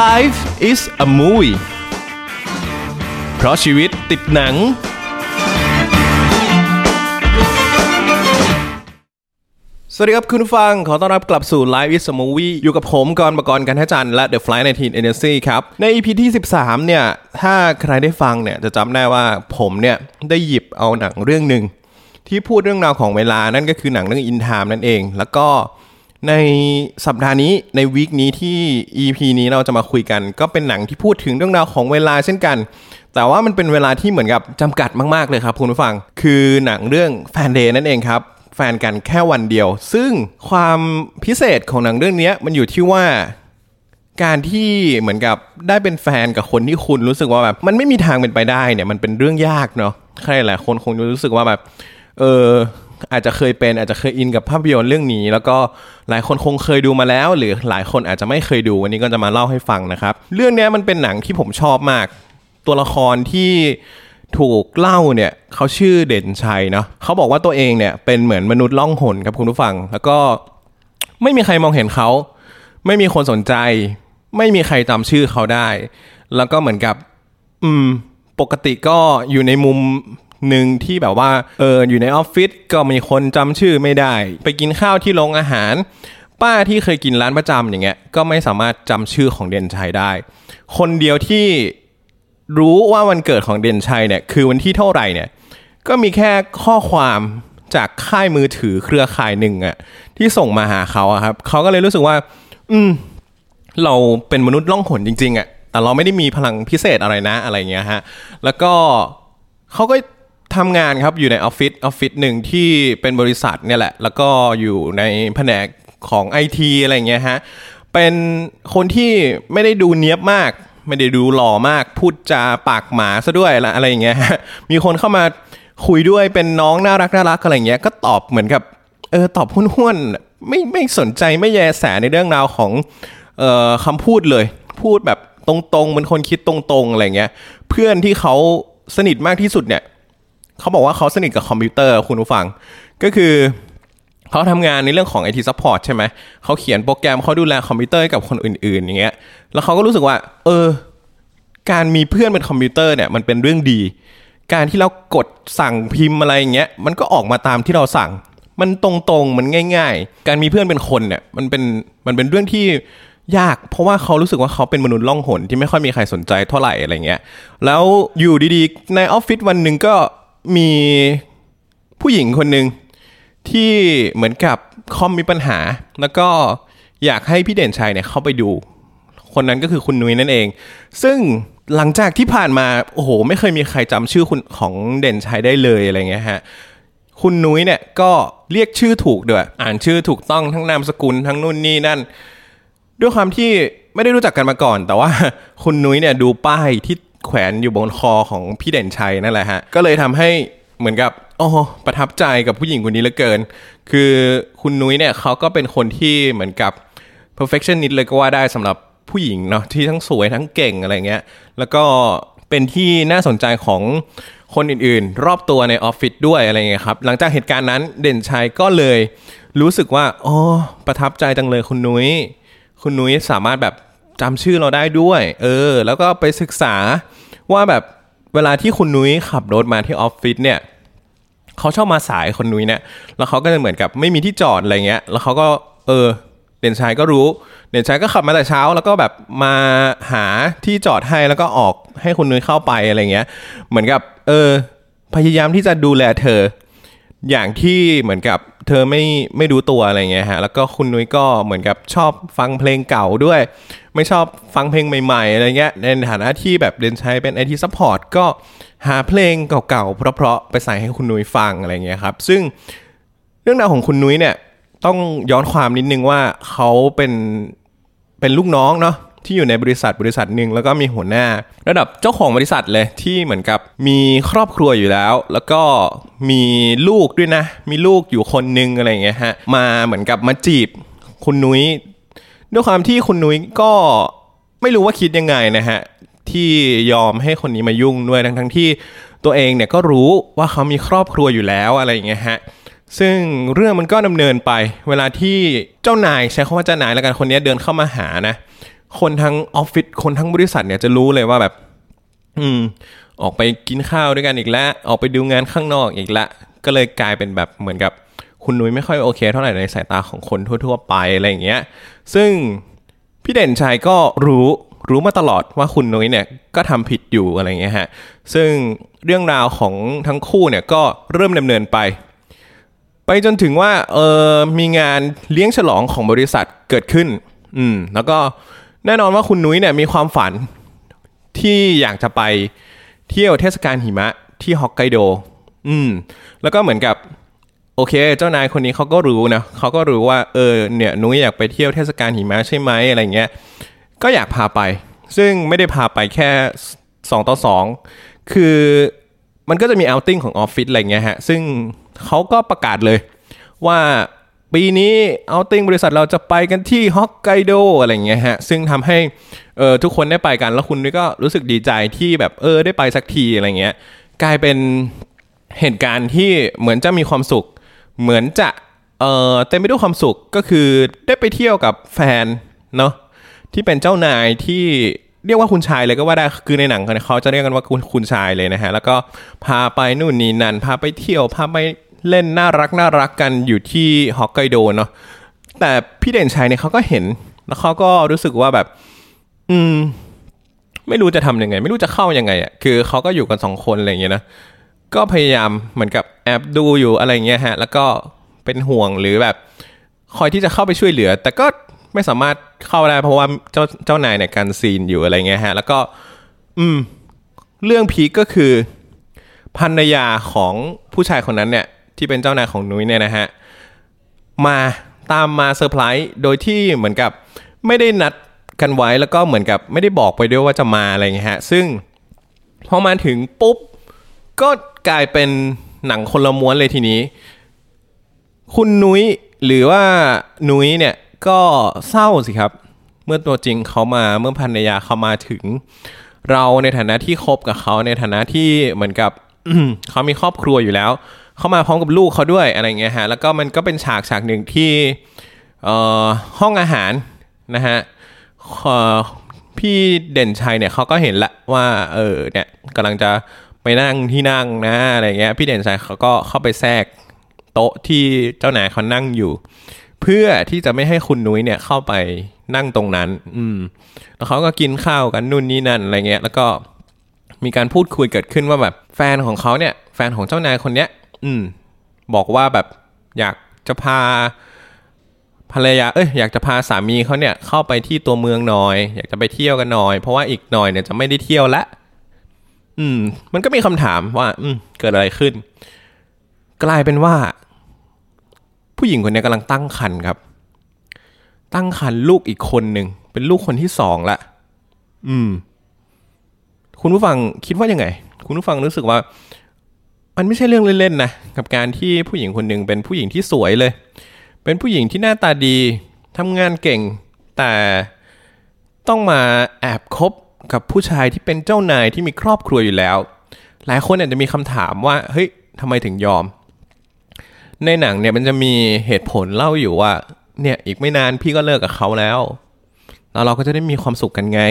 Life is a movie เพราะชีวิตติดหนัง สวัสดีครับคุณผู้ฟัง ขอต้อนรับกลับสู่ Live is a Movie อยู่กับผมกรณ์ประกรณ์กันทจันทร์และ The Flight 19 Agency ครับ ใน EP ที่ 13 เนี่ย ถ้าใครได้ฟังเนี่ย จะจำได้ว่าผมเนี่ย ได้หยิบเอาหนังเรื่องหนึ่งที่พูดเรื่องราวของเวลานั่นก็คือหนังเรื่อง In Time นั่นเอง แล้วก็ ในสัปดาห์นี้ในวีคนี้ที่ EP นี้เราจะมาคุยกัน ก็เป็นหนังที่พูดถึงเรื่องราวของเวลาเช่นกัน แต่ว่ามันเป็นเวลาที่เหมือนกับจำกัดมากๆเลยครับคุณผู้ฟัง คือหนังเรื่องแฟนเดย์นั่นเองครับ แฟนกันแค่วันเดียว ซึ่งความพิเศษของหนังเรื่องนี้มันอยู่ที่ว่าการที่เหมือนกับได้เป็นแฟนกับคนที่คุณรู้สึกว่าแบบมันไม่มีทางเป็นไปได้เนี่ยมันเป็นเรื่องยากเนาะใครหลายคนคงจะรู้สึกว่าแบบเออ อาจจะเคยเป็นอาจจะเคยอินกับภาพยนตร์เรื่องนี้ แล้วก็หลายคนคงเคยดูมาแล้ว หรือหลายคนอาจจะไม่เคยดูวันนี้ก็จะมาเล่าให้ฟังนะครับ เรื่องนี้มันเป็นหนังที่ผมชอบมาก ตัวละครที่ถูกเล่าเนี่ยเขาชื่อเด่นชัยเนาะเขาบอกว่าตัวเองเนี่ยเป็นเหมือนมนุษย์ล่องหนครับคุณผู้ฟัง แล้วก็ไม่มีใครมองเห็นเขา ไม่มีคนสนใจ ไม่มีใครจำชื่อเขาได้ แล้วก็เหมือนกับ อืม ปกติก็อยู่ในมุม หนึ่งที่แบบว่าเอออยู่ในออฟฟิศก็มีคนจำชื่อไม่ได้ ไปกินข้าวที่โรงอาหาร ป้าที่เคยกินร้านประจำอย่างเงี้ยก็ไม่สามารถจำชื่อของเด่นชัยได้ คนเดียวที่รู้ว่าวันเกิดของเด่นชัยเนี่ยคือวันที่เท่าไหร่เนี่ยก็มีแค่ข้อความจากค่ายมือถือเครือข่ายหนึ่งอะที่ส่งมาหาเขาอะครับเขาก็เลยรู้สึกว่า อืม เราเป็นมนุษย์ล่องหนจริง ๆอะแต่เราไม่ได้มีพลังพิเศษอะไรนะอะไรเงี้ยฮะ แล้วก็เขาก็ ทำงานครับอยู่ในออฟฟิศออฟฟิศหนึ่งที่เป็นบริษัทเนี่ยแหละ แล้วก็อยู่ในแผนกของไอทีอะไรเงี้ยฮะ เป็นคนที่ไม่ได้ดูเนี้ยบมาก ไม่ได้ดูหล่อมาก พูดจาปากหมาซะด้วยละอะไรอย่างเงี้ยมีคนเข้ามาคุยด้วยเป็นน้องน่ารักน่ารักอะไรเงี้ยก็ตอบเหมือนกับเออตอบห้วนๆไม่ไม่สนใจไม่แยแสในเรื่องราวของเอ่อคำพูดเลย พูดแบบตรงๆเหมือนคนคิดตรงๆอะไรเงี้ย เพื่อนที่เขาสนิทมากที่สุดเนี่ย เขาบอกว่าเขาสนิทกับคอมพิวเตอร์คุณผู้ฟัง ก็คือเขาทำงานในเรื่องของ IT support ใช่ไหม เขาเขียนโปรแกรมเขาดูแลคอมพิวเตอร์กับคนอื่น ๆ อย่างเงี้ย แล้วเขาก็รู้สึกว่า เออ การมีเพื่อนเป็นคอมพิวเตอร์เนี่ยมันเป็นเรื่องดี การที่เรากดสั่งพิมพ์อะไรอย่างเงี้ย มันก็ออกมาตามที่เราสั่ง มันตรงๆ มันง่าย ๆ การมีเพื่อนเป็นคนเนี่ย มันเป็น มันเป็นเรื่องที่ยาก เพราะว่าเขารู้สึกว่าเขาเป็นมนุษย์ล่องหนที่ไม่ค่อยมีใครสนใจเท่าไหร่อะไรเงี้ย แล้วอยู่ดีๆ ในออฟฟิศวันหนึ่งก็ มีผู้หญิงคนหนึ่งที่เหมือนกับคอมมีปัญหา แล้วก็อยากให้พี่เด่นชัยเนี่ยเข้าไปดู คนนั้นก็คือคุณนุ้ยนั่นเอง ซึ่งหลังจากที่ผ่านมาโอ้โห ไม่เคยมีใครจำชื่อคุณของเด่นชัยได้เลยอะไรเงี้ยฮะคุณนุ้ยเนี่ยก็เรียกชื่อถูกด้วย อ่านชื่อถูกต้องทั้งนามสกุลทั้งนู่นนี่นั่น ด้วยความที่ไม่ได้รู้จักกันมาก่อน แต่ว่าคุณนุ้ยเนี่ยดูป้ายที่ แขวนอยู่บนคอของพี่เด่นชัยนั่นแหละฮะ ก็เลยทำให้เหมือนกับโอ้โหประทับใจกับผู้หญิงคนนี้เหลือเกิน คือคุณนุ้ยเนี่ยเขาก็เป็นคนที่เหมือนกับ perfectionist เลยก็ว่าได้สำหรับผู้หญิงเนาะที่ทั้งสวยทั้งเก่งอะไรเงี้ย แล้วก็เป็นที่น่าสนใจของคนอื่นๆ รอบตัวในออฟฟิศด้วยอะไรเงี้ยครับ หลังจากเหตุการณ์นั้นเด่นชัยก็เลยรู้สึกว่าอ๋อประทับใจจังเลยคุณนุ้ย คุณนุ้ยสามารถแบบ จำชื่อเราได้ด้วย เออ แล้วก็ไปศึกษาว่าแบบเวลาที่คุณนุ้ยขับรถมาที่ออฟฟิศเนี่ยเขาชอบมาสายคนนุ้ยเนี่ยแล้วเขาก็จะเหมือนกับไม่มีที่จอดอะไรเงี้ย แล้วเขาก็เออเด่นชัยก็รู้ เด่นชัยก็ขับมาแต่เช้า แล้วก็แบบมาหาที่จอดให้แล้วก็ออกให้คุณนุ้ยเข้าไปอะไรเงี้ย เหมือนกับ เออ พยายามที่จะดูแลเธอ อย่างที่เหมือนกับ เธอไม่ไม่รู้ตัวอะไรเงี้ยฮะแล้วก็คุณนุ้ยก็เหมือนกับชอบฟังเพลงเก่าด้วย ไม่ชอบฟังเพลงใหม่ๆอะไรเงี้ยในฐานะที่แบบเด่นชัยเป็น IT support ก็หาเพลงเก่าๆเพราะๆไปใส่ให้คุณนุ้ยฟังอะไรเงี้ยครับซึ่งเรื่องราวของคุณนุ้ยเนี่ยต้องย้อนความนิดนึงว่าเขาเป็นเป็นลูกน้องเนาะ ที่อยู่ในบริษัทบริษัทหนึ่งแล้วก็มีหัวหน้า ระดับเจ้าของบริษัทเลยที่เหมือนกับมีครอบครัวอยู่แล้ว แล้วก็มีลูกด้วยนะ มีลูกอยู่คนนึงอะไรเงี้ยฮะมาเหมือนกับมาจีบคุณนุ้ยด้วยความที่คุณนุ้ยก็ไม่รู้ว่าคิดยังไงนะฮะที่ยอมให้คนนี้มายุ่งด้วยทั้งทั้งที่ตัวเองเนี่ยก็รู้ว่าเขามีครอบครัวอยู่แล้วอะไรอย่างเงี้ยฮะซึ่งเรื่องมันก็ดำเนินไป เวลาที่เจ้านายใช้คำว่าเจ้านายแล้วกันคนนี้เดินเข้ามาหานะ คนทั้งออฟฟิศคนทั้งบริษัทเนี่ยจะรู้เลยว่าแบบ อืม ออกไปกินข้าวด้วยกันอีกแล้วออกไปดูงานข้างนอกอีกแล้วก็เลยกลายเป็นแบบเหมือนกับคุณนุ้ยไม่ค่อยโอเคเท่าไหร่ในสายตาของคนทั่ว ๆ ไปอะไรอย่างเงี้ย ซึ่งพี่เด่นชัยก็รู้รู้มาตลอดว่าคุณนุ้ยเนี่ยก็ทำผิดอยู่อะไรเงี้ยฮะ ซึ่งเรื่องราวของทั้งคู่เนี่ยก็เริ่มดำเนินไป ไปจนถึงว่าเออมีงานเลี้ยงฉลองของบริษัทเกิดขึ้น อืม แล้วก็ แน่นอนว่าคุณนุ้ยเนี่ยมีความฝันที่อยากจะไปเที่ยวเทศกาลหิมะที่ฮอกไกโด อืม แล้วก็เหมือนกับ โอเค เจ้านายคนนี้เขาก็รู้นะเขาก็รู้ว่าเออเนี่ยนุ้ยอยากไปเที่ยวเทศกาลหิมะใช่ไหมอะไรเงี้ย ก็อยากพาไป ซึ่งไม่ได้พาไปแค่2ต่อ2คือมันก็จะมีเอาติ้งของออฟฟิศอะไรเงี้ยฮะ ซึ่งเขาก็ประกาศเลยว่า ปีนี้เอาติ้งบริษัทเราจะไปกันที่ฮอกไกโดอะไรเงี้ยฮะ ซึ่งทำให้เออทุกคนได้ไปกันแล้วคุณนี่ก็รู้สึกดีใจที่แบบเออได้ไปสักทีอะไรเงี้ย กลายเป็นเหตุการณ์ที่เหมือนจะมีความสุข เหมือนจะเออเต็มไปด้วยความสุขก็คือได้ไปเที่ยวกับแฟนเนาะที่เป็นเจ้านายที่เรียกว่าคุณชายเลยก็ว่าได้คือในหนังเขาจะเรียกกันว่าคุณคุณชายเลยนะฮะแล้วก็พาไปนู่นนี่นั่นพาไปเที่ยวพาไป เล่นน่ารักน่ารักกันอยู่ที่ฮอกไกโดเนาะแต่พี่เด่นชัยเนี่ยเขาก็เห็น แล้วเขาก็รู้สึกว่าแบบ อืม ไม่รู้จะทำยังไง ไม่รู้จะเข้ายังไงอะคือเขาก็อยู่กันสองคนอะไรอย่างเงี้ยนะก็พยายามเหมือนกับแอบดูอยู่อะไรเงี้ยฮะ แล้วก็เป็นห่วงหรือแบบ คอยที่จะเข้าไปช่วยเหลือ แต่ก็ไม่สามารถเข้าได้เพราะว่าเจ้าเจ้านายเนี่ยกันซีนอยู่อะไรเงี้ยฮะ แล้วก็ อืม เรื่องพีคก็คือภรรยาของผู้ชายคนนั้นเนี่ย ที่เป็นเจ้านายของนุ้ยเนี่ยนะฮะมาตามมาเซอร์ไพรส์โดยที่เหมือนกับไม่ได้นัดกันไว้แล้วก็เหมือนกับไม่ได้บอกไปด้วยว่าจะมาอะไรเงี้ยฮะ ซึ่งพอมาถึงปุ๊บ ก็กลายเป็นหนังคนละม้วนเลยทีนี้ คุณนุ้ยหรือว่านุ้ยเนี่ยก็เศร้าสิครับ เมื่อตัวจริงเขามาเมื่อภรรยาเขามาถึง เราในฐานะที่คบกับเขาในฐานะที่เหมือนกับเขามีครอบครัวอยู่แล้ว เข้ามาพร้อมกับลูกเขาด้วยอะไรเงี้ยฮะแล้วก็มันก็เป็นฉากฉากหนึ่งที่ห้องอาหารนะฮะพี่เด่นชัยเนี่ยเขาก็เห็นละว่าเออเนี่ยกำลังจะไปนั่งที่นั่งนะอะไรเงี้ยพี่เด่นชัยเขาก็เข้าไปแทรกโต๊ะที่เจ้านายเขานั่งอยู่ เพื่อที่จะไม่ให้คุณนุ้ยเนี่ยเข้าไปนั่งตรงนั้น อืม แล้วเขาก็กินข้าวกันนู่นนี่นั่นอะไรเงี้ย แล้วก็มีการพูดคุยเกิดขึ้นว่าแบบแฟนของเขาเนี่ย แฟนของเจ้านายคนเนี้ย อืม บอกว่าแบบอยากจะพาภรรยา เอ้ย อยากจะพาสามีเขาเนี่ยเข้าไปที่ตัวเมืองหน่อย อยากจะไปเที่ยวกันหน่อย เพราะว่าอีกหน่อยเนี่ยจะไม่ได้เที่ยวละ อืม มันก็มีคำถามว่า อืม เกิดอะไรขึ้น กลายเป็นว่า ผู้หญิงคนนี้กำลังตั้งครรภ์ครับ ตั้งครรภ์ลูกอีกคนหนึ่ง เป็นลูกคนที่สองละ อืม คุณผู้ฟังคิดว่ายังไง คุณผู้ฟังรู้สึกว่า มันไม่ใช่เรื่องเล่นๆนะกับการที่ผู้หญิงคนหนึ่งเป็นผู้หญิงที่สวยเลย เป็นผู้หญิงที่หน้าตาดีทำงานเก่ง แต่ต้องมาแอบคบกับผู้ชายที่เป็นเจ้านายที่มีครอบครัวอยู่แล้ว หลายคนอาจจะมีคำถามว่าเฮ้ยทำไมถึงยอม ในหนังเนี่ยมันจะมีเหตุผลเล่าอยู่ว่า เนี่ยอีกไม่นานพี่ก็เลิกกับเขาแล้วแล้วเราก็จะได้มีความสุขกันไง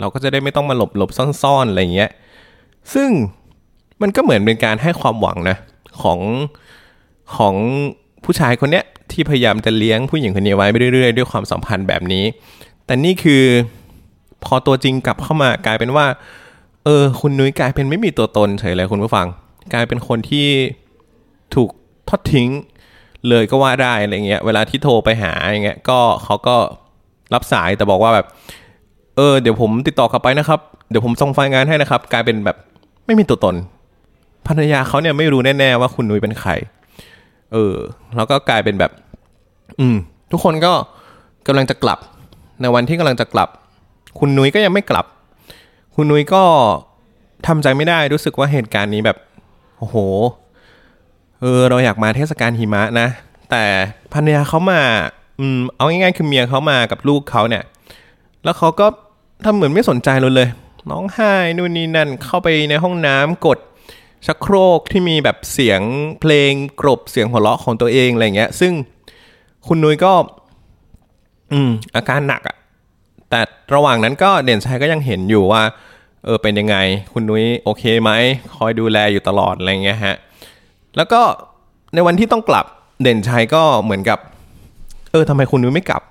เราก็จะได้ไม่ต้องมาหลบหลบซ่อนๆอะไรเงี้ยซึ่ง มันก็เหมือนเป็นการให้ความหวังนะของของผู้ชายคนเนี้ยที่พยายามจะเลี้ยงผู้หญิงคนนี้ไว้ไปเรื่อยๆ ด้วยความสัมพันธ์แบบนี้ แต่นี่คือพอตัวจริงกลับเข้ามากลายเป็นว่า เออ คุณนุ้ยกลายเป็นไม่มีตัวตนเฉยเลยคุณผู้ฟัง กลายเป็นคนที่ถูกทอดทิ้งเลยก็ว่าได้อะไรเงี้ย เวลาที่โทรไปหาอย่างเงี้ย ก็เขาก็รับสายแต่บอกว่าแบบ เออ เดี๋ยวผมติดต่อกลับไปนะครับ เดี๋ยวผมส่งไฟล์งานให้นะครับ กลายเป็นแบบไม่มีตัวตน ภรรยาเขาเนี่ยไม่รู้แน่ๆว่าคุณนุ้ยเป็นใคร เออ แล้วก็กลายเป็นแบบ อืม ทุกคนก็กำลังจะกลับ ในวันที่กำลังจะกลับ คุณนุ้ยก็ยังไม่กลับ คุณนุ้ยก็ทำใจไม่ได้รู้สึกว่าเหตุการณ์นี้แบบโอ้โห เออ เราอยากมาเทศกาลหิมะนะ แต่ภรรยาเขามา อืม เอาง่ายๆคือเมียเขามากับลูกเขาเนี่ย แล้วเขาก็ทำเหมือนไม่สนใจเราเลย น้องไห้นู่นนี่นั่น เข้าไปในห้องน้ำกด ชักโครกที่มีแบบเสียงเพลงกรบเสียงหัวเราะของตัวเองอะไรเงี้ย ซึ่งคุณนุ้ยก็ อืม อาการหนักอะแต่ระหว่างนั้นก็เด่นชัยก็ยังเห็นอยู่ว่า เออเป็นยังไง คุณนุ้ยโอเคไหมคอยดูแลอยู่ตลอดอะไรเงี้ยฮะ แล้วก็ในวันที่ต้องกลับเด่นชัยก็เหมือนกับ เออทำไมคุณนุ้ยไม่กลับ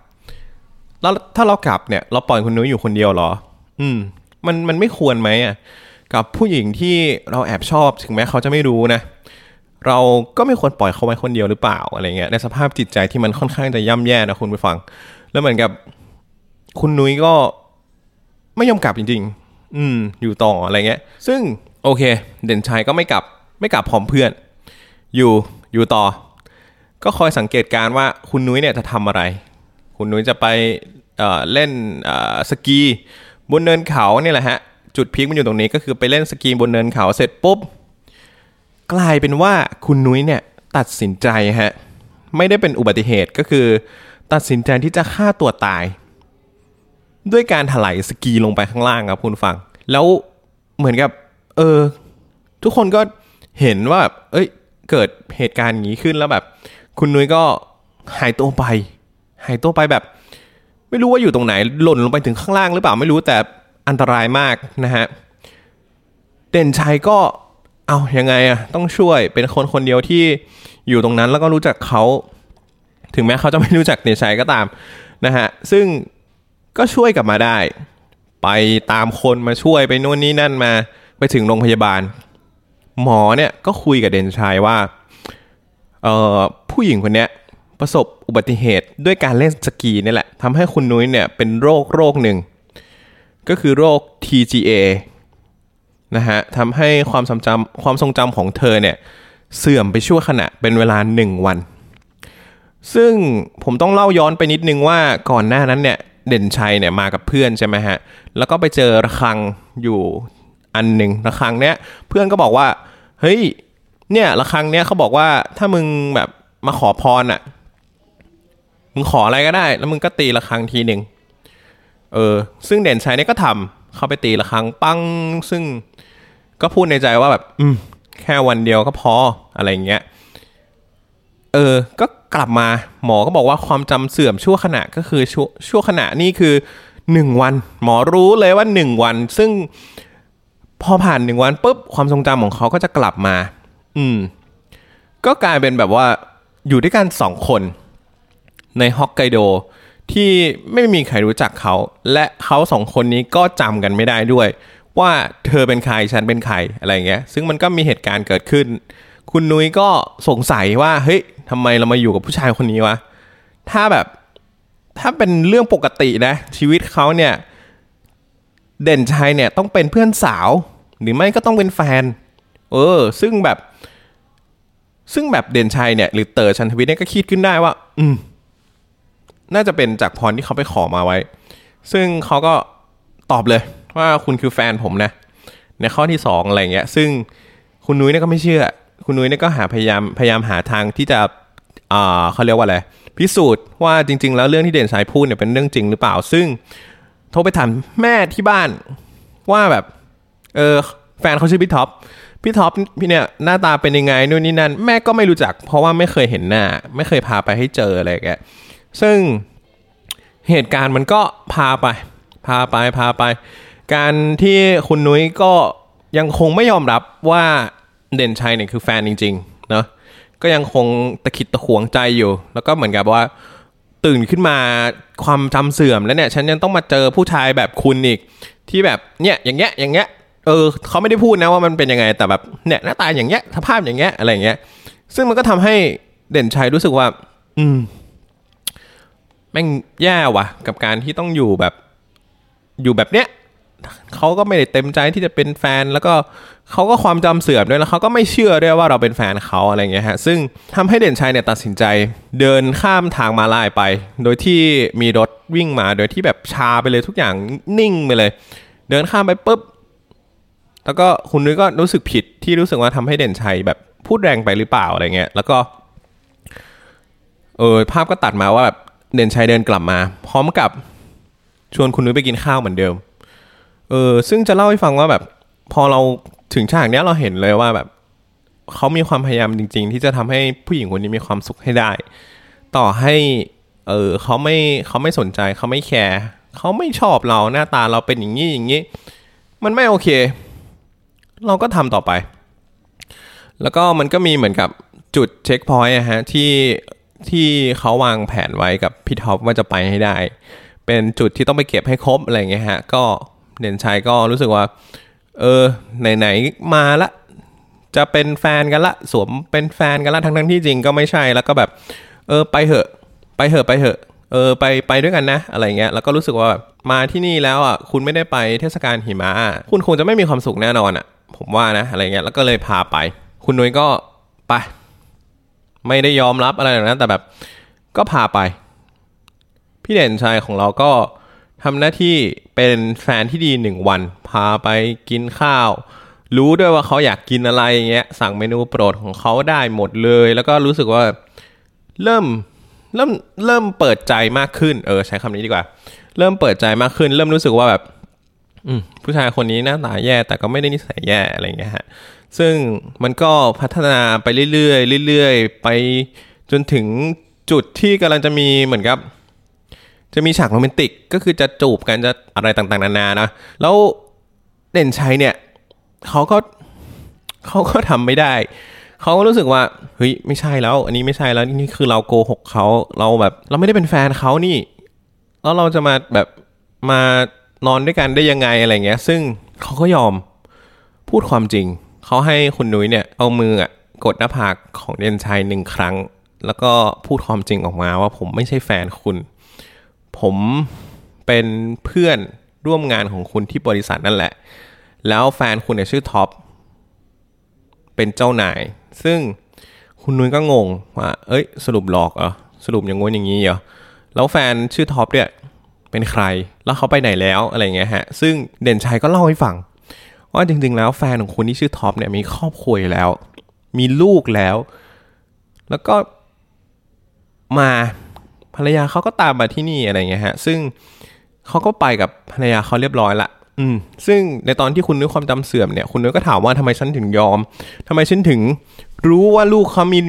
แล้วถ้าเรากลับเนี่ย เราปล่อยคุณนุ้ยอยู่คนเดียวเหรอ อืม มันมันไม่ควรไหมอะ กับผู้หญิงที่เราแอบชอบถึงแม้เขาจะไม่รู้นะ เราก็ไม่ควรปล่อยเขาไว้คนเดียวหรือเปล่าอะไรเงี้ยในสภาพจิตใจที่มันค่อนข้างจะย่ำแย่นะคุณผู้ฟัง แล้วเหมือนกับคุณนุ้ยก็ไม่ยอมกลับจริง ๆ อืม อยู่ต่ออะไรเงี้ย ซึ่งโอเค เด่นชัยก็ไม่กลับ ไม่กลับพร้อมเพื่อน อยู่อยู่ต่อ ก็คอยสังเกตการว่าคุณนุ้ยเนี่ยจะทำอะไร คุณนุ้ยจะไปเเล่นสกีบนเนินเขาเนี่ยแหละฮะ จุดพีคมันอยู่ตรงนี้ก็คือไปเล่นสกีบนเนินเขาเสร็จปุ๊บ กลายเป็นว่าคุณนุ้ยเนี่ยตัดสินใจฮะไม่ได้เป็นอุบัติเหตุก็คือ ตัดสินใจที่จะฆ่าตัวตาย ด้วยการถลายสกีลงไปข้างล่างครับคุณฟัง แล้วเหมือนกับ เออ ทุกคนก็เห็นว่าแบบเอ้ย เกิดเหตุการณ์อย่างนี้ขึ้นแล้วแบบ คุณนุ้ยก็หายตัวไป หายตัวไปแบบ ไม่รู้ว่าอยู่ตรงไหนหล่นลงไปถึงข้างล่างหรือเปล่าไม่รู้แต่ อันตรายมากนะฮะเด่นชัยก็เอายังไงอะต้องช่วยเป็นคนคนเดียวที่อยู่ตรงนั้นแล้วก็รู้จักเขาถึงแม้เขาจะไม่รู้จักเด่นชัยก็ตามนะฮะซึ่งก็ช่วยกลับมาได้ ไปตามคนมาช่วยไปนู่นนี่นั่นมาไปถึงโรงพยาบาล หมอเนี่ยก็คุยกับเด่นชัยว่าเอ่อผู้หญิงคนเนี้ยประสบอุบัติเหตุด้วยการเล่นสกีนี่แหละทำให้คุณนุ้ยเนี่ยเป็นโรคโรคหนึ่ง ก็คือโรค TGA นะฮะทำให้ความทรงจำความทรงจำของเธอเนี่ยเสื่อมไปชั่วขณะเป็นเวลาหนึ่งวัน ซึ่งผมต้องเล่าย้อนไปนิดนึงว่าก่อนหน้านั้นเนี่ยเด่นชัยเนี่ยมากับเพื่อนใช่ไหมฮะ แล้วก็ไปเจอระฆังอยู่อันหนึ่งระฆังเนี้ยเพื่อนก็บอกว่า เฮ้ยเนี่ยระฆังเนี้ยเขาบอกว่าถ้ามึงแบบมาขอพรอะ มึงขออะไรก็ได้ แล้วมึงก็ตีระฆังทีหนึ่ง เออ ซึ่งเด่นชัยเนี่ยก็ทำเข้าไปตีระฆังปัง ซึ่งก็พูดในใจว่าแบบ อืม แค่วันเดียวก็พออะไรเงี้ย เออ ก็กลับมาหมอก็บอกว่าความจำเสื่อมชั่วขณะก็คือชชั่วขณะนี่คือหนึ่งวัน หมอรู้เลยว่าหนึ่งวัน ซึ่งพอผ่านหนึ่งวันปุ๊บความทรงจำของเขาก็จะกลับมา อืม ก็กลายเป็นแบบว่าอยู่ด้วยกันสองคน ในฮอกไกโด ที่ไม่มีใครรู้จักเขา และเขาสองคนนี้ก็จำกันไม่ได้ด้วย ว่าเธอเป็นใครฉันเป็นใครอะไรเงี้ย ซึ่งมันก็มีเหตุการณ์เกิดขึ้น คุณนุ้ยก็สงสัยว่าเฮ้ยทำไมเรามาอยู่กับผู้ชายคนนี้วะถ้าแบบถ้าเป็นเรื่องปกตินะ ชีวิตเขาเนี่ยเด่นชัยเนี่ยต้องเป็นเพื่อนสาว หรือไม่ก็ต้องเป็นแฟน เออ ซึ่งแบบ ซึ่งแบบเด่นชัยเนี่ย หรือเต๋อชันทวิทย์เนี่ยก็คิดขึ้นได้ว่า อืม น่าจะเป็นจากพรที่เขาไปขอมาไว้ ซึ่งเขาก็ตอบเลยว่าคุณคือแฟนผมนะ ในข้อที่สองอะไรเงี้ย ซึ่งคุณนุ้ยเนี่ยก็ไม่เชื่อ คุณนุ้ยเนี่ยก็หาพยายามพยายามหาทางที่จะอ่าเขาเรียกว่าอะไร พิสูจน์ว่าจริง ๆ แล้วเรื่องที่เด่นชัยพูดเนี่ยเป็นเรื่องจริงหรือเปล่า ซึ่งโทรไปถามแม่ที่บ้านว่าแบบ เออแฟนเขาชื่อพี่ท็อป พี่ท็อปพี่เนี่ยหน้าตาเป็นยังไงนู่นนี่นั่น แม่ก็ไม่รู้จัก เพราะว่าไม่เคยเห็นหน้า ไม่เคยพาไปให้เจออะไรแก ซึ่งเหตุการณ์มันก็พาไป พาไปพาไป การที่คุณนุ้ยก็ยังคงไม่ยอมรับว่าเด่นชัยเนี่ยคือแฟนจริงๆเนาะก็ยังคงตะขิดตะขวงใจอยู่ แล้วก็เหมือนกับว่าตื่นขึ้นมาความจำเสื่อมแล้วเนี่ย ฉันยังต้องมาเจอผู้ชายแบบคุณอีก ที่แบบเนี่ยอย่างเงี้ยอย่างเงี้ยเออเขาไม่ได้พูดนะว่ามันเป็นยังไงแต่แบบเนี่ยหน้าตาอย่างเงี้ยสภาพอย่างเงี้ยอะไรเงี้ย ซึ่งมันก็ทำให้เด่นชัยรู้สึกว่า อืม แม่งแย่ว่ะ กับการที่ต้องอยู่แบบอยู่แบบเนี้ยเขาก็ไม่ได้เต็มใจที่จะเป็นแฟน แล้วก็เขาก็ความจำเสื่อมด้วยแล้วเขาก็ไม่เชื่อด้วยว่าเราเป็นแฟนเขาอะไรเงี้ยฮะซึ่งทำให้เด่นชัยเนี่ยตัดสินใจ เดินข้ามทางมาลายไป โดยที่มีรถวิ่งมาโดยที่แบบชาไปเลยทุกอย่างนิ่งไปเลย เดินข้ามไปปุ๊บแล้วก็คุณนุ้ยก็รู้สึกผิดที่รู้สึกว่าทำให้เด่นชัยแบบพูดแรงไปหรือเปล่าอะไรเงี้ยแล้วก็เออภาพก็ตัดมาว่าแบบ เด่นชัยเดินกลับมา พร้อมกับชวนคุณนุ้ยไปกินข้าวเหมือนเดิม เออซึ่งจะเล่าให้ฟังว่าแบบ พอเราถึงฉากเนี้ยเราเห็นเลยว่าแบบเขามีความพยายามจริง ๆ ที่จะทำให้ผู้หญิงคนนี้มีความสุขให้ได้ ต่อให้เออเขาไม่เขาไม่สนใจเขาไม่แคร์เขาไม่ชอบเราหน้าตาเราเป็นอย่างนี้อย่างนี้ มันไม่โอเค เราก็ทำต่อไป แล้วก็มันก็มีเหมือนกับจุด checkpoint ฮะที่ ที่เขาวางแผนไว้กับพี่ท็อปว่าจะไปให้ได้ เป็นจุดที่ต้องไปเก็บให้ครบอะไรเงี้ยฮะ ก็เด่นชัยก็รู้สึกว่า เออไหนๆมาละ จะเป็นแฟนกันละ สวมเป็นแฟนกันละทั้งทั้งๆที่จริงก็ไม่ใช่แล้วก็แบบ เออไปเหอะ ไปเหอะไปเหอะ เออไปไปด้วยกันนะ อะไรเงี้ยแล้วก็รู้สึกว่าแบบมาที่นี่แล้วอะคุณไม่ได้ไปเทศกาลหิมะคุณคงจะไม่มีความสุขแน่นอนอะ ผมว่านะอะไรเงี้ยแล้วก็เลยพาไป คุณนุ้ยก็ไป ไม่ได้ยอมรับอะไรแบบนั้น แต่แบบก็พาไป พี่เด่นชัยของเราก็ทำหน้าที่เป็นแฟนที่ดีหนึ่งวัน พาไปกินข้าว รู้ด้วยว่าเขาอยากกินอะไรอย่างเงี้ย สั่งเมนูโปรดของเขาได้หมดเลย แล้วก็รู้สึกว่าเริ่มเริ่มเริ่มเปิดใจมากขึ้น เออ ใช้คำนี้ดีกว่า เริ่มเปิดใจมากขึ้น เริ่มรู้สึกว่าแบบ อืม ผู้ชายคนนี้หน้าตาแย่แต่ก็ไม่ได้นิสัยแย่อะไรเงี้ยฮะซึ่งมันก็พัฒนาไปเรื่อยๆเรื่อยๆ ไปจนถึงจุดที่กำลังจะมีเหมือนกับ จะมีฉากโรแมนติกก็คือจะจูบกันจะอะไรต่างๆ นานานะแล้วเด่นชัยเนี่ยเขาก็เขาก็ทำไม่ได้เขาก็รู้สึกว่าเฮ้ยไม่ใช่แล้ว อันนี้ไม่ใช่แล้วนี่คือเราโกหกเขาเราแบบ เราไม่ได้เป็นแฟนเขานี่ แล้วเราจะมาแบบมา นอนด้วยกันได้ยังไงอะไรเงี้ย ซึ่งเขาก็ยอมพูดความจริง เขาให้คุณนุ้ยเนี่ยเอามืออะกดหน้าผากของเด่นชัยหนึ่งครั้ง แล้วก็พูดความจริงออกมาว่าผมไม่ใช่แฟนคุณ ผมเป็นเพื่อนร่วมงานของคุณที่บริษัทนั่นแหละ แล้วแฟนคุณเนี่ยชื่อท็อปเป็นเจ้านาย ซึ่งคุณนุ้ยก็งงว่า เอ้ย สรุปหลอกเหรอ สรุปอย่างงั้นอย่างนี้เหรอ แล้วแฟนชื่อท็อปเนี่ย เป็นใคร แล้วเขาไปไหนแล้วอะไรเงี้ยฮะ ซึ่งเด่นชัยก็เล่าให้ฟัง ว่าจริงๆ แล้วแฟนของคุณที่ชื่อท็อปเนี่ยมีครอบครัวแล้ว มีลูกแล้ว แล้วก็มาภรรยาเขาก็ตามมาที่นี่อะไรเงี้ยฮะ ซึ่งเขาก็ไปกับภรรยาเขาเรียบร้อยละอืมซึ่งในตอนที่คุณนึกความจำเสื่อมเนี่ย คุณนึกก็ถามว่าทำไมฉันถึงยอมทำไมฉันถึงรู้ว่าลูกเขามี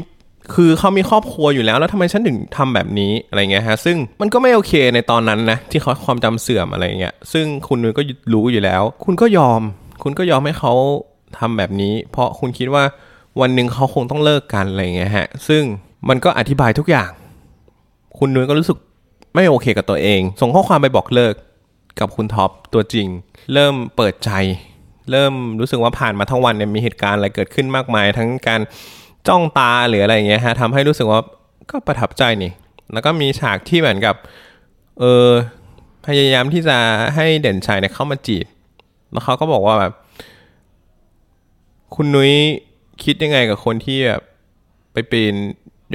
คือเขามีครอบครัวอยู่แล้ว แล้วทำไมฉันถึงทำแบบนี้อะไรเงี้ยฮะซึ่งมันก็ไม่โอเคในตอนนั้นนะที่เขาความจำเสื่อมอะไรเงี้ยซึ่งคุณนุ้ยก็รู้อยู่แล้ว คุณก็ยอม คุณก็ยอมให้เขาทำแบบนี้ เพราะคุณคิดว่าวันหนึ่งเขาคงต้องเลิกกันอะไรเงี้ยฮะซึ่งมันก็อธิบายทุกอย่าง คุณนุ้ยก็รู้สึกไม่โอเคกับตัวเอง ส่งข้อความไปบอกเลิกกับคุณท็อปตัวจริง เริ่มเปิดใจ เริ่มรู้สึกว่าผ่านมาทั้งวันเนี่ยมีเหตุการณ์อะไรเกิดขึ้นมากมาย ทั้งการ จ้องตาหรืออะไรอย่างเงี้ยฮะทำให้รู้สึกว่าก็ประทับใจนี่ แล้วก็มีฉากที่เหมือนกับ เออพยายามที่จะให้เด่นชัยเนี่ยเข้ามาจีบ แล้วเขาก็บอกว่าแบบคุณนุ้ยคิดยังไงกับคนที่แบบไปปีน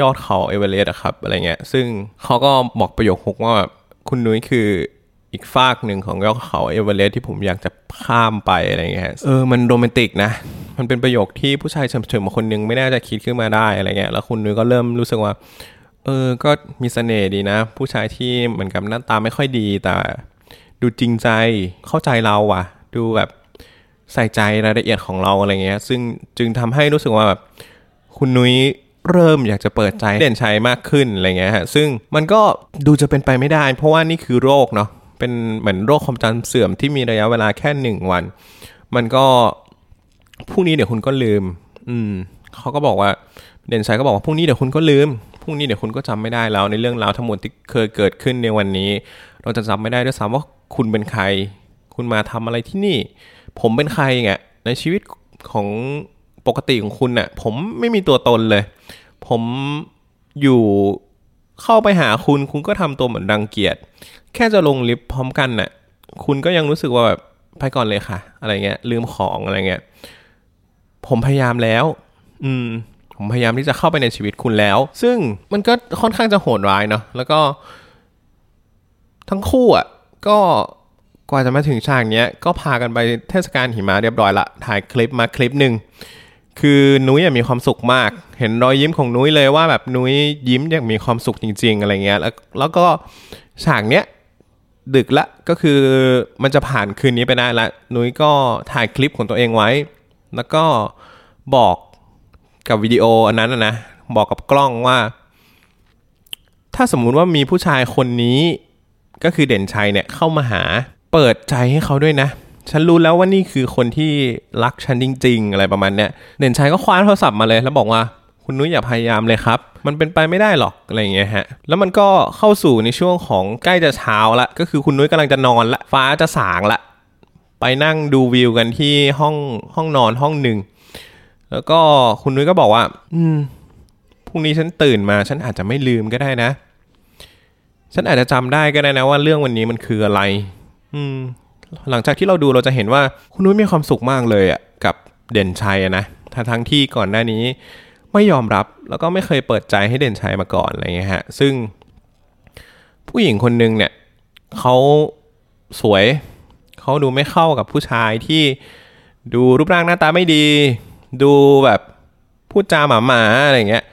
ยอดเขาเอเวอเรสต์อะครับอะไรเงี้ย ซึ่งเขาก็บอกประโยคฮุกว่าแบบคุณนุ้ยคือ อีกฟากหนึ่งของยอดเขาเอเวอเรสต์ที่ผมอยากจะข้ามไปอะไรเงี้ยเออมันโรแมนติกนะ มันเป็นประโยคที่ผู้ชายเฉยๆมาคนนึงไม่น่าจะคิดขึ้นมาได้อะไรเงี้ยแล้วคุณนุ้ยก็เริ่มรู้สึกว่า เออก็มีเสน่ห์ดีนะ ผู้ชายที่เหมือนกับหน้าตาไม่ค่อยดีแต่ ดูจริงใจเข้าใจเราว่ะดูแบบใส่ใจรายละเอียดของเราอะไรเงี้ย ซึ่งจึงทำให้รู้สึกว่าแบบคุณนุ้ยเริ่มอยากจะเปิดใจเด่นชัยมากขึ้นอะไรเงี้ยฮะซึ่งมันก็ดูจะเป็นไปไม่ได้ เพราะว่านี่คือโรคเนาะ เป็นเหมือนโรคความจำเสื่อมที่มีระยะเวลาแค่หนึ่งวัน มันก็พรุ่งนี้เดี๋ยวคุณก็ลืม อืมเขาก็บอกว่าเด่นชัยก็บอกว่าพรุ่งนี้เดี๋ยวคุณก็ลืมพรุ่งนี้เดี๋ยวคุณก็จำไม่ได้แล้วในเรื่องราวทั้งหมดที่เคยเกิดขึ้นในวันนี้ เราจะจำไม่ได้ด้วยซ้ำว่าคุณเป็นใคร คุณมาทำอะไรที่นี่ ผมเป็นใครไงในชีวิตของปกติของคุณน่ะ ผมไม่มีตัวตนเลย ผมอยู่ เข้าไปหาคุณคุณก็ทำตัวเหมือนรังเกียจแค่จะลงลิฟต์พร้อมกันน่ะ คุณก็ยังรู้สึกว่าแบบไปก่อนเลยค่ะ อะไรเงี้ย ลืมของอะไรเงี้ย ผมพยายามแล้ว อืม ผมพยายามที่จะเข้าไปในชีวิตคุณแล้ว ซึ่งมันก็ค่อนข้างจะโหดร้ายเนาะแล้วก็ ทั้งคู่อะก็กว่าจะมาถึงฉากเนี้ย ก็พากันไปเทศกาลหิมะเรียบร้อยละถ่ายคลิปมาคลิปหนึ่ง คือนุ้ยอะมีความสุขมาก เห็นรอยยิ้มของนุ้ยเลยว่าแบบนุ้ยยิ้มอย่างมีความสุขจริง ๆ อะไรเงี้ย แล้วแล้วก็ฉากเนี้ยดึกละก็คือมันจะผ่านคืนนี้ไปได้ละนุ้ยก็ถ่ายคลิปของตัวเองไว้ แล้วก็บอกกับวิดีโออันนั้นนะบอกกับกล้องว่า ถ้าสมมุติว่ามีผู้ชายคนนี้ก็คือเด่นชัยเนี่ยเข้ามาหาเปิดใจให้เขาด้วยนะ ฉันรู้แล้วว่านี่คือคนที่รักฉันจริง ๆ อะไรประมาณเนี้ยเด่นชัยก็คว้าโทรศัพท์มาเลย แล้วบอกว่าคุณนุ้ยอย่าพยายามเลยครับ มันเป็นไปไม่ได้หรอกอะไรอย่างเงี้ยฮะ แล้วมันก็เข้าสู่ในช่วงของใกล้จะเช้าละ ก็คือคุณนุ้ยกำลังจะนอนละ ฟ้าจะสางละ ไปนั่งดูวิวกันที่ห้องห้องนอนห้องหนึ่ง แล้วก็คุณนุ้ยก็บอกว่า อืม พรุ่งนี้ฉันตื่นมาฉันอาจจะไม่ลืมก็ได้นะ ฉันอาจจะจำได้ก็ได้นะว่าเรื่องวันนี้มันคืออะไร อืม หลังจากที่เราดูเราจะเห็นว่าคุณนุ้ยมีความสุขมากเลยอะกับเด่นชัยนะทั้งทั้งที่ก่อนหน้านี้ไม่ยอมรับแล้วก็ไม่เคยเปิดใจให้เด่นชัยมาก่อนอะไรเงี้ยฮะซึ่งผู้หญิงคนนึงเนี่ยเขาสวยเขาดูไม่เข้ากับผู้ชายที่ดูรูปร่างหน้าตาไม่ดี ดูแบบพูดจาหมาหมาๆอะไรเงี้ย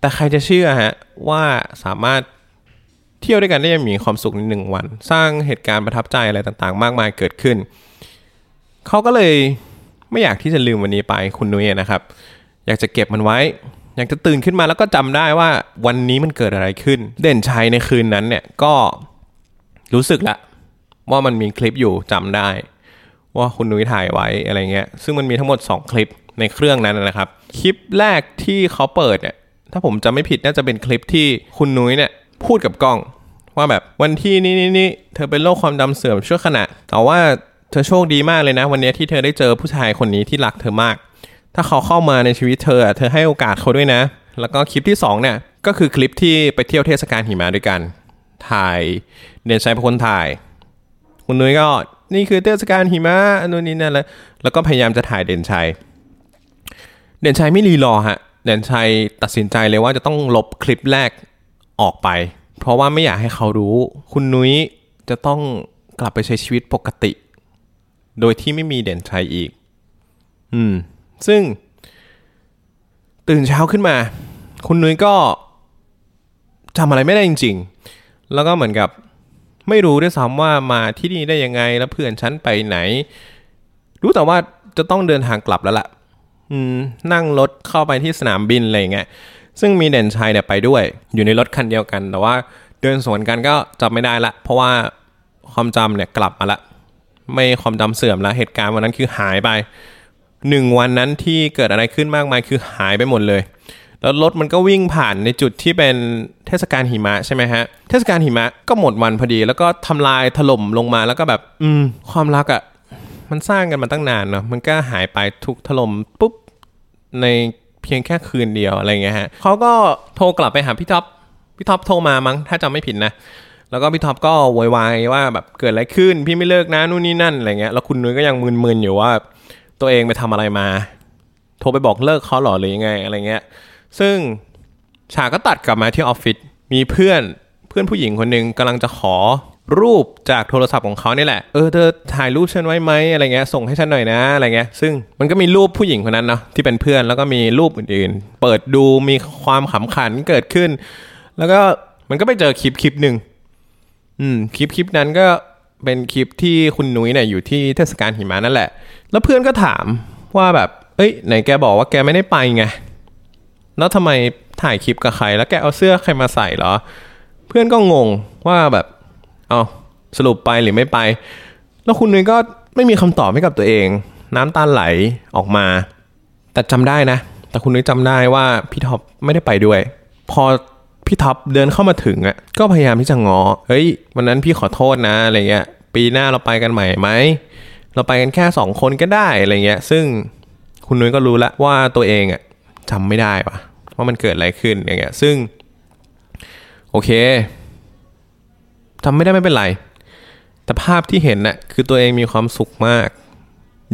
แต่ใครจะเชื่อฮะว่าสามารถ เที่ยวด้วยกันได้ยังมีความสุขในหนึ่งวัน สร้างเหตุการณ์ประทับใจอะไรต่างๆ มากมายเกิดขึ้น เขาก็เลยไม่อยากที่จะลืมวันนี้ไปคุณนุ้ยนะครับ อยากจะเก็บมันไว้ อยากจะตื่นขึ้นมาแล้วก็จำได้ว่าวันนี้มันเกิดอะไรขึ้น เด่นชัยในคืนนั้นเนี่ยก็รู้สึกละว่ามันมีคลิปอยู่จำได้ ว่าคุณนุ้ยถ่ายไว้อะไรเงี้ย ซึ่งมันมีทั้งหมด 2 คลิปในเครื่องนั้นนะครับ คลิปแรกที่เขาเปิดเนี่ยถ้าผมจำไม่ผิดน่าจะเป็นคลิปที่คุณนุ้ยเนี่ยพูดกับกล้อง ว่าแบบวันที่นี้นี่นี่เธอเป็นโรคความจำเสื่อมชั่วขณะ แต่ว่าเธอโชคดีมากเลยนะ วันนี้ที่เธอได้เจอผู้ชายคนนี้ที่รักเธอมาก ถ้าเขาเข้ามาในชีวิตเธอเธอให้โอกาสเขาด้วยนะ แล้วก็คลิปที่สองเนี่ยก็คือคลิปที่ไปเที่ยวเทศกาลหิมะด้วยกัน ถ่ายเดนชัยเป็นคนถ่าย คุณนุ้ยก็นี่คือเทศกาลหิมะนู่นนี่นั่นแล้วแล้วก็พยายามจะถ่ายเด่นชัย เด่นชัยไม่รีรอฮะ เด่นชัยตัดสินใจเลยว่าจะต้องลบคลิปแรกออกไป เพราะว่าไม่อยากให้เขารู้ คุณนุ้ยจะต้องกลับไปใช้ชีวิตปกติ โดยที่ไม่มีเด่นชัยอีก อืม ซึ่ง ตื่นเช้าขึ้นมา คุณนุ้ยก็จำอะไรไม่ได้จริง ๆ แล้วก็เหมือนกับไม่รู้ด้วยซ้ำว่ามาที่นี่ได้ยังไงแล้วเพื่อนฉันไปไหน รู้แต่ว่าจะต้องเดินทางกลับแล้วล่ะ อืม นั่งรถเข้าไปที่สนามบินอะไรเงี้ย ซึ่งมีเด่นชัยเนี่ยไปด้วย อยู่ในรถคันเดียวกัน แต่ว่าเดินสวนกันก็จำไม่ได้ละ เพราะว่าความจำเนี่ยกลับมาละ ไม่ความจำเสื่อมละเหตุการณ์วันนั้นคือหายไปหนึ่งวันนั้นที่เกิดอะไรขึ้นมากมายคือหายไปหมดเลย แล้วรถมันก็วิ่งผ่านในจุดที่เป็นเทศกาลหิมะใช่ไหมฮะ เทศกาลหิมะก็หมดวันพอดี แล้วก็ทำลายถล่มลงมาแล้วก็แบบ อืม ความรักอะ่ะมันสร้างกันมาตั้งนานเนาะมันก็หายไปถูกถล่มปุ๊บใน เพียงแค่คืนเดียวอะไรเงี้ยฮะเขาก็โทรกลับไปหาพี่ท็อปพี่ท็อปโทรมามั้งถ้าจำไม่ผิดนะแล้วก็พี่ท็อปก็โวยวายว่าแบบเกิดอะไรขึ้น พี่ไม่เลิกนะนู่นนี่นั่นอะไรเงี้ยแล้วคุณนุ้ยก็ยังมึนๆอยู่ว่าตัวเองไปทำอะไรมา โทรไปบอกเลิกเขาหรอหรือยังไงอะไรเงี้ย ซึ่งฉากก็ตัดกลับมาที่ออฟฟิศมีเพื่อนเพื่อนผู้หญิงคนหนึ่งกำลังจะขอ รูปจากโทรศัพท์ของเขานี่แหละ เออเธอถ่ายรูปฉันไว้ไหมอะไรเงี้ยส่งให้ฉันหน่อยนะอะไรเงี้ยซึ่งมันก็มีรูปผู้หญิงคนนั้นเนาะที่เป็นเพื่อนแล้วก็มีรูปอื่นๆ เปิดดูมีความขำขันเกิดขึ้น แล้วก็มันก็ไปเจอคลิปคลิปหนึ่งอืมคลิปคลิปนั้นก็เป็นคลิปที่คุณนุ้ยเนี่ยอยู่ที่เทศกาลหิมะนั่นแหละ แล้วเพื่อนก็ถามว่าแบบ เอ้ยไหนแกบอกว่าแกไม่ได้ไปไงแล้วทำไมถ่ายคลิปกับใคร แล้วแกเอาเสื้อใครมาใส่เหรอ เพื่อนก็งงว่าแบบ เอาสรุปไปหรือไม่ไป แล้วคุณนุ้ยก็ไม่มีคำตอบให้กับตัวเอง น้ำตาไหลออกมา แต่จำได้นะ แต่คุณนุ้ยจำได้ว่าพี่ท็อปไม่ได้ไปด้วย พอพี่ท็อปเดินเข้ามาถึงอะก็พยายามที่จะงอเฮ้ยวันนั้นพี่ขอโทษนะอะไรเงี้ยปีหน้าเราไปกันใหม่ไหมเราไปกันแค่สองคนก็ได้อะไรเงี้ย ซึ่งคุณนุ้ยก็รู้ล้วว่าตัวเองอะจำไม่ได้ว่ะว่ามันเกิดอะไรขึ้นอย่างเงี้ย ซึ่ง โอเค จำไม่ได้ไม่เป็นไร แต่ภาพที่เห็นน่ะคือตัวเองมีความสุขมาก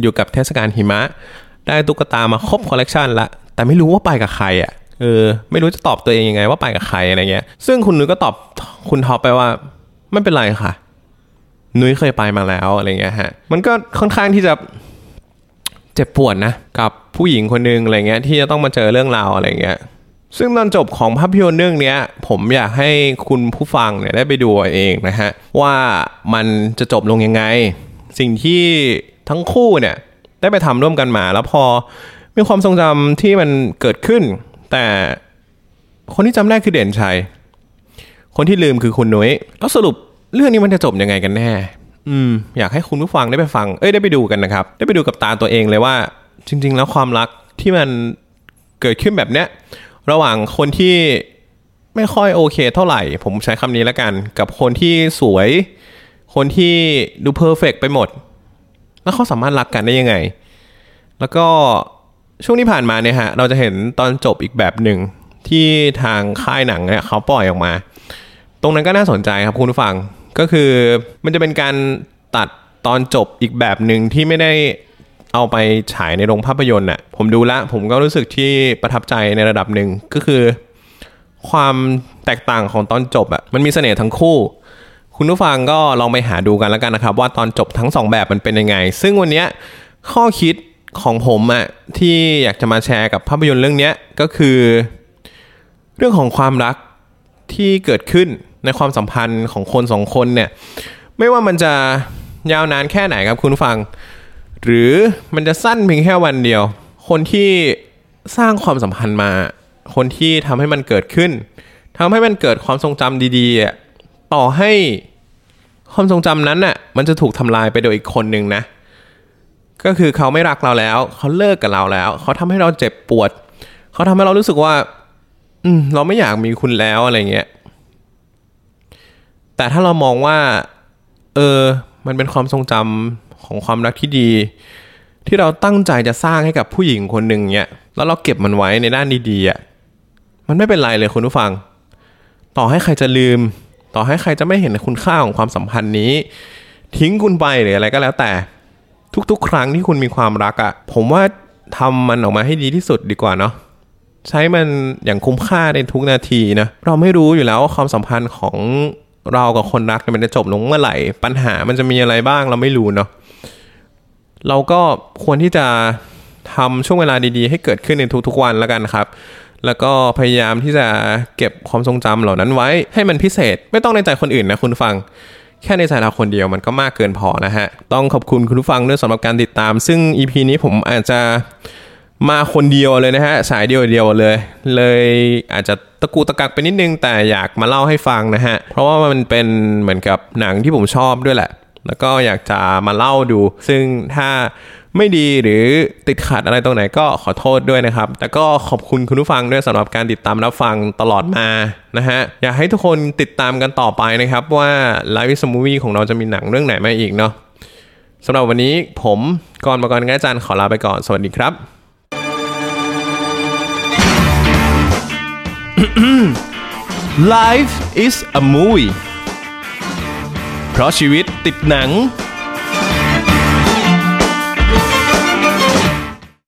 อยู่กับเทศกาลหิมะ ได้ตุ๊กตามาครบคอลเลกชันละ แต่ไม่รู้ว่าไปกับใครอะเออไม่รู้จะตอบตัวเองยังไงว่าไปกับใครอะไรเงี้ย ซึ่งคุณนุ้ยก็ตอบคุณท็อปไปว่า ไม่เป็นไรค่ะ นุ้ยเคยไปมาแล้วอะไรเงี้ยฮะ มันก็ค่อนข้างที่จะเจ็บปวดนะ กับผู้หญิงคนหนึงอะไรเงี้ยที่จะต้องมาเจอเรื่องราวอะไรเงี้ย ซึ่งตอนจบของภาพยนตร์เรื่องเนี้ยผมอยากให้คุณผู้ฟังเนี่ยได้ไปดูเอาเองนะฮะ ว่ามันจะจบลงยังไง สิ่งที่ทั้งคู่เนี่ยได้ไปทำร่วมกันมา แล้วพอมีความทรงจำที่มันเกิดขึ้น แต่คนที่จำได้คือเด่นชัย คนที่ลืมคือคุณนุ้ยแล้วสรุปเรื่องนี้มันจะจบยังไงกันแน่ อืม อยากให้คุณผู้ฟังได้ไปฟัง เอ้ยได้ไปดูกันนะครับ ได้ไปดูกับตาตัวเองเลยว่า จริง ๆ แล้วความรักที่มันเกิดขึ้นแบบเนี้ย ระหว่างคนที่ไม่ค่อยโอเคเท่าไหร่ ผมใช้คำนี้แล้วกัน กับคนที่สวย คนที่ดูเพอร์เฟกไปหมด แล้วเขาสามารถรักกันได้ยังไง แล้วก็ช่วงที่ผ่านมาเนี่ยฮะ เราจะเห็นตอนจบอีกแบบหนึ่งที่ทางค่ายหนังเนี่ยเขาปล่อยออกมา ตรงนั้นก็น่าสนใจครับคุณผู้ฟัง ก็คือมันจะเป็นการตัดตอนจบอีกแบบหนึ่งที่ไม่ได้ เอาไปฉายในโรงภาพยนตร์น่ะผมดูละ ผมก็รู้สึกที่ประทับใจในระดับหนึ่งก็คือ ความแตกต่างของตอนจบอะมันมีเสน่ห์ทั้งคู่ คุณผู้ฟังก็ลองไปหาดูกันแล้วกันนะครับ ว่าตอนจบทั้งสองแบบมันเป็นยังไง ซึ่งวันนี้ข้อคิดของผมอะที่อยากจะมาแชร์กับภาพยนตร์เรื่องนี้ก็คือ เรื่องของความรักที่เกิดขึ้นในความสัมพันธ์ของคนสองคนเนี่ย ไม่ว่ามันจะยาวนานแค่ไหนครับคุณผู้ฟัง หรือมันจะสั้นเพียงแค่วันเดียว คนที่สร้างความสัมพันธ์มา คนที่ทำให้มันเกิดขึ้นทำให้มันเกิดความทรงจำดีๆ ต่อให้ความทรงจำนั้นน่ะมันจะถูกทำลายไปโดยอีกคนหนึ่งนะ ก็คือเขาไม่รักเราแล้ว เขาเลิกกับเราแล้ว เขาทำให้เราเจ็บปวด เขาทำให้เรารู้สึกว่า อืมเราไม่อยากมีคุณแล้วอะไรเงี้ยแต่ถ้าเรามองว่า เออ มันเป็นความทรงจำ ของความรักที่ดี ที่เราตั้งใจจะสร้างให้กับผู้หญิงคนหนึ่งเนี่ยแล้วเราเก็บมันไว้ในด้านดีๆอะมันไม่เป็นไรเลยคุณผู้ฟัง ต่อให้ใครจะลืม ต่อให้ใครจะไม่เห็นคุณค่าของความสัมพันธ์นี้ ทิ้งคุณไปหรืออะไรก็แล้วแต่ ทุกๆ ครั้งที่คุณมีความรักอะ่ะผมว่าทำมันออกมาให้ดีที่สุดดีกว่าเนาะใช้มันอย่างคุ้มค่าในทุกนาทีนะเราไม่รู้อยู่แล้วว่าความสัมพันธ์ของเรากับคนรักมันจะจบลงเมื่อไหร่ ปัญหามันจะมีอะไรบ้างเราไม่รู้เนาะ เราก็ควรที่จะทำช่วงเวลาดีๆ ให้เกิดขึ้นในทุกๆวันแล้วกันครับ แล้วก็พยายามที่จะเก็บความทรงจำเหล่านั้นไว้ให้มันพิเศษ ไม่ต้องในใจคนอื่นนะคุณฟังแค่ในใจเราคนเดียวมันก็มากเกินพอนะฮะ ต้องขอบคุณคุณผู้ฟังด้วยสำหรับการติดตาม ซึ่ง EP นี้ผมอาจจะมาคนเดียวเลยนะฮะ สายเดียวเดียวเลย เลยอาจจะตะกูตะกักไปนิดนึงแต่อยากมาเล่าให้ฟังนะฮะ เพราะว่ามันเป็นเหมือนกับหนังที่ผมชอบด้วยแหละ แล้วก็อยากจะมาเล่าดู ซึ่งถ้าไม่ดีหรือติดขัดอะไรตรงไหนก็ขอโทษด้วยนะครับ แต่ก็ขอบคุณคุณผู้ฟังด้วยสำหรับการติดตามรับฟังตลอดมานะฮะ อยากให้ทุกคนติดตามกันต่อไปนะครับว่าไลฟ์วิสมูวี่ของเราจะมีหนังเรื่องไหนมาอีกเนาะสำหรับวันนี้ผมกรมกรง่ายจันขอลาไปก่อน สวัสดีครับ Life is a movie เพราะชีวิตติดหนัง